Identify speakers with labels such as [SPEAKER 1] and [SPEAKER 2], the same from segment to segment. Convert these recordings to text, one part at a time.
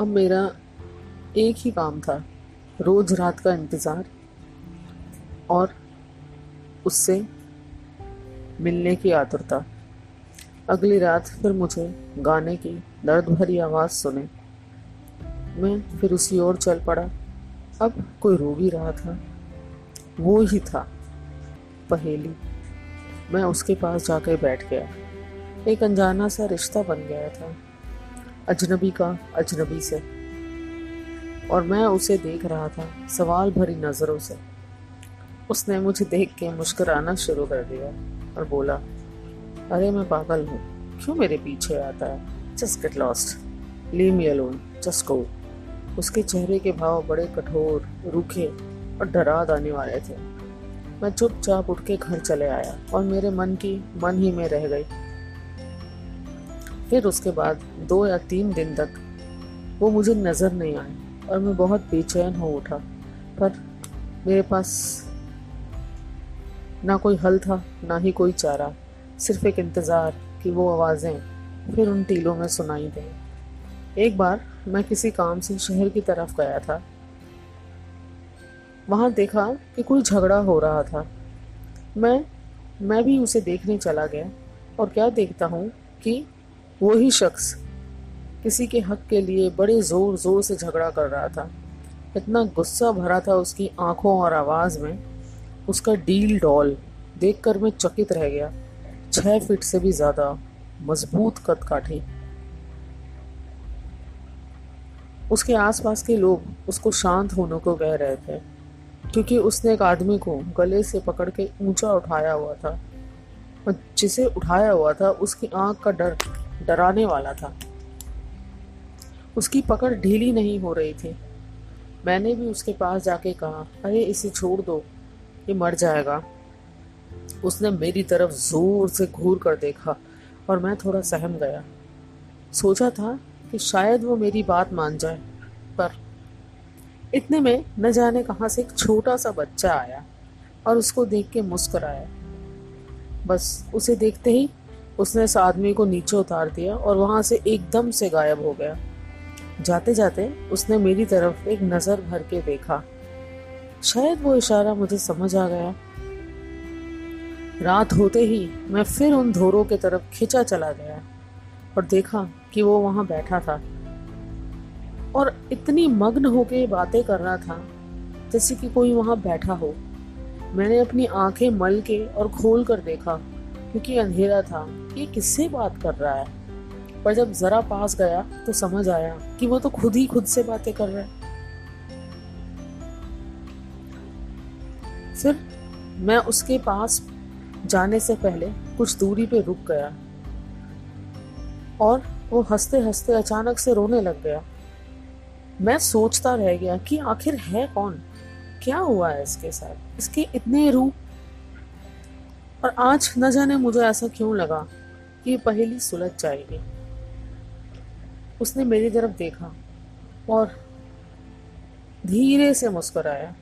[SPEAKER 1] अब मेरा एक ही काम था, रोज रात का इंतज़ार और उससे मिलने की आतुरता। अगली रात फिर मुझे गाने की दर्द भरी आवाज़ सुने। मैं फिर उसी ओर चल पड़ा। अब कोई रो भी रहा था, वो ही था पहेली। मैं उसके पास जाकर बैठ गया। एक अनजाना सा रिश्ता बन गया था। अजनबी का, अजनबी से। और मैं उसे देख रहा था, सवाल भरी नज़रों से। उसने मुझे देख के मुस्कुराना शुरू कर दिया और बोला, अरे, मैं पागल हूँ। क्यों मेरे पीछे आता है? Just get lost leave me alone just go उसके चेहरे के भाव बड़े कठोर, रूखे और डरा दाने वाले थे। मैं चुपचाप उठ के घर चले आया और मेरे मन की, मन ही में रह गई। फिर उसके बाद दो या तीन दिन तक वो मुझे नज़र नहीं आए और मैं बहुत बेचैन हो उठा। पर मेरे पास ना कोई हल था, ना ही कोई चारा, सिर्फ़ एक इंतज़ार कि वो आवाज़ें फिर उन टीलों में सुनाई दें। एक बार मैं किसी काम से शहर की तरफ़ गया था। वहाँ देखा कि कोई झगड़ा हो रहा था। मैं मैं भी उसे देखने चला गया और क्या देखता हूँ कि वही शख्स किसी के हक के लिए बड़े ज़ोर ज़ोर से झगड़ा कर रहा था। इतना गुस्सा भरा था उसकी आँखों और आवाज़ में, उसका डील डॉल देखकर मैं चकित रह गया। छह फीट से भी ज़्यादा मज़बूत कद काठी। उसके आसपास के लोग उसको शांत होने को कह रहे थे, क्योंकि उसने एक आदमी को गले से पकड़ के ऊँचा उठाया हुआ था। और जिसे उठाया हुआ था, उसकी आँख का डर डराने वाला था। उसकी पकड़ ढीली नहीं हो रही थी। मैंने भी उसके पास जाके कहा, अरे, इसे छोड़ दो, ये मर जाएगा। उसने मेरी तरफ़ ज़ोर से घूर कर देखा और मैं थोड़ा सहम गया। सोचा था कि शायद वो मेरी बात मान जाए, पर इतने में न जाने कहाँ से एक छोटा सा बच्चा आया और उसको देख के मुस्कराया। बस उसे देखते ही उसने इस आदमी को नीचे उतार दिया और वहाँ से एकदम से गायब हो गया। जाते जाते उसने मेरी तरफ़ एक नज़र भर के देखा। शायद वो इशारा मुझे समझ आ गया। रात होते ही मैं फिर उन धोरों की तरफ़ खिंचा चला गया और देखा कि वो वहाँ बैठा था और इतनी मग्न होके बातें कर रहा था जैसे कि कोई वहाँ बैठा हो। मैंने अपनी आँखें मल के और खोल कर देखा, क्योंकि अंधेरा था। ये किससे बात कर रहा है? पर जब जरा पास गया तो समझ आया कि वो तो खुद ही खुद से बातें कर रहा है। फिर मैं उसके पास जाने से पहले कुछ दूरी पे रुक गया और वो हँसते हँसते अचानक से रोने लग गया। मैं सोचता रह गया कि आखिर है कौन? क्या हुआ है इसके साथ? इसके इतने रूप। और आज न जाने मुझे ऐसा क्यों लगा कि पहेली सुलझ जाएगी। उसने मेरी तरफ़ देखा और धीरे से मुस्कराया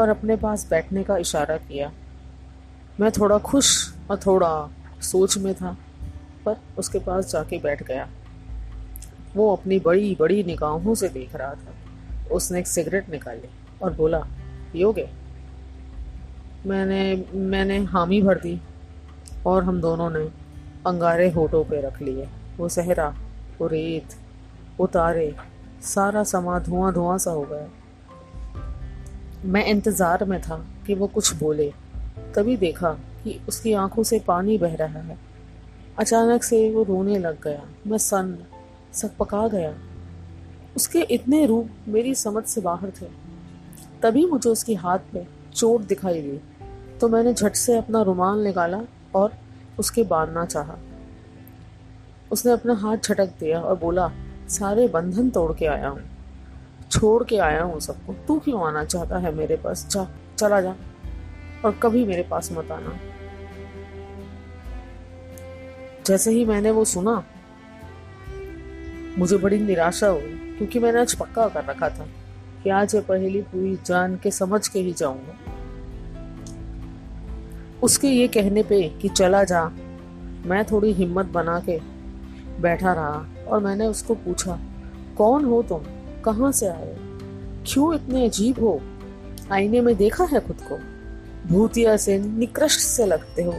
[SPEAKER 1] और अपने पास बैठने का इशारा किया। मैं थोड़ा खुश और थोड़ा सोच में था, पर उसके पास जाके बैठ गया। वो अपनी बड़ी बड़ी निगाहों से देख रहा था। उसने एक सिगरेट निकाली और बोला पियोगे मैंने मैंने हामी भर दी और हम दोनों ने अंगारे होठों पे रख लिए। वो सहरा, वो रेत, वो तारे, सारा समा धुआँ धुआँ सा हो गया। मैं इंतज़ार में था कि वो कुछ बोले। तभी देखा कि उसकी आँखों से पानी बह रहा है। अचानक से वो रोने लग गया। मैं सन सक पका गया। उसके इतने रूप मेरी समझ से बाहर थे। तभी मुझे उसके हाथ में चोट दिखाई दी। तो मैंने झट से अपना रुमाल निकाला और उसके बांधना चाहा। उसने अपना हाथ झटक दिया और बोला, सारे बंधन तोड़ के आया हूँ। छोड़ के आया हूँ सबको। तू क्यों आना चाहता है मेरे पास? जा, चला जा और कभी मेरे पास मत आना। जैसे ही मैंने वो सुना, मुझे बड़ी निराशा हुई, क्योंकि मैंने आज पक्का कर रखा था। कि आज ये पहेली पूरी जान के समझ के ही जाऊँगा। उसके ये कहने पे कि चला जा, मैं थोड़ी हिम्मत बना के बैठा रहा और मैंने उसको पूछा, कौन हो तुम? कहाँ से आए? क्यों इतने अजीब हो? आईने में देखा है खुद को? भूतिया से निकृष्ट से लगते हो।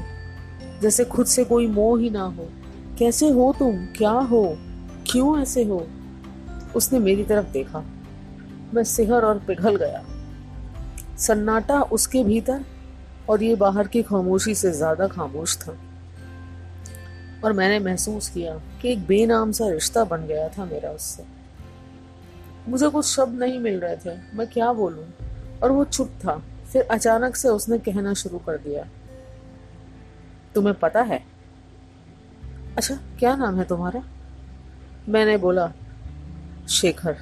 [SPEAKER 1] जैसे खुद से कोई मोह ही ना हो। कैसे हो तुम? क्या हो? क्यों ऐसे हो? उसने मेरी तरफ़ देखा। मैं सिहर और पिघल गया। सन्नाटा उसके भीतर और ये बाहर की खामोशी से ज़्यादा खामोश था। और मैंने महसूस किया कि एक बेनाम सा रिश्ता बन गया था मेरा उससे। मुझे कुछ शब्द नहीं मिल रहे थे, मैं क्या बोलूँ? और वो चुप था। फिर अचानक से उसने कहना शुरू कर दिया। तुम्हें पता है? अच्छा क्या नाम है तुम्हारा? मैंने बोला, शेखर।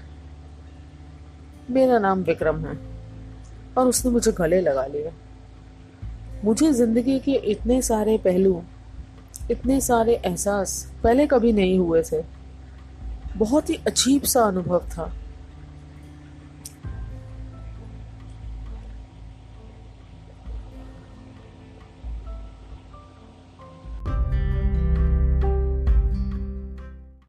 [SPEAKER 1] मेरा नाम विक्रम है और उसने मुझे गले लगा लिया। मुझे ज़िंदगी के इतने सारे पहलू, इतने सारे एहसास पहले कभी नहीं हुए थे। बहुत ही अजीब सा अनुभव था।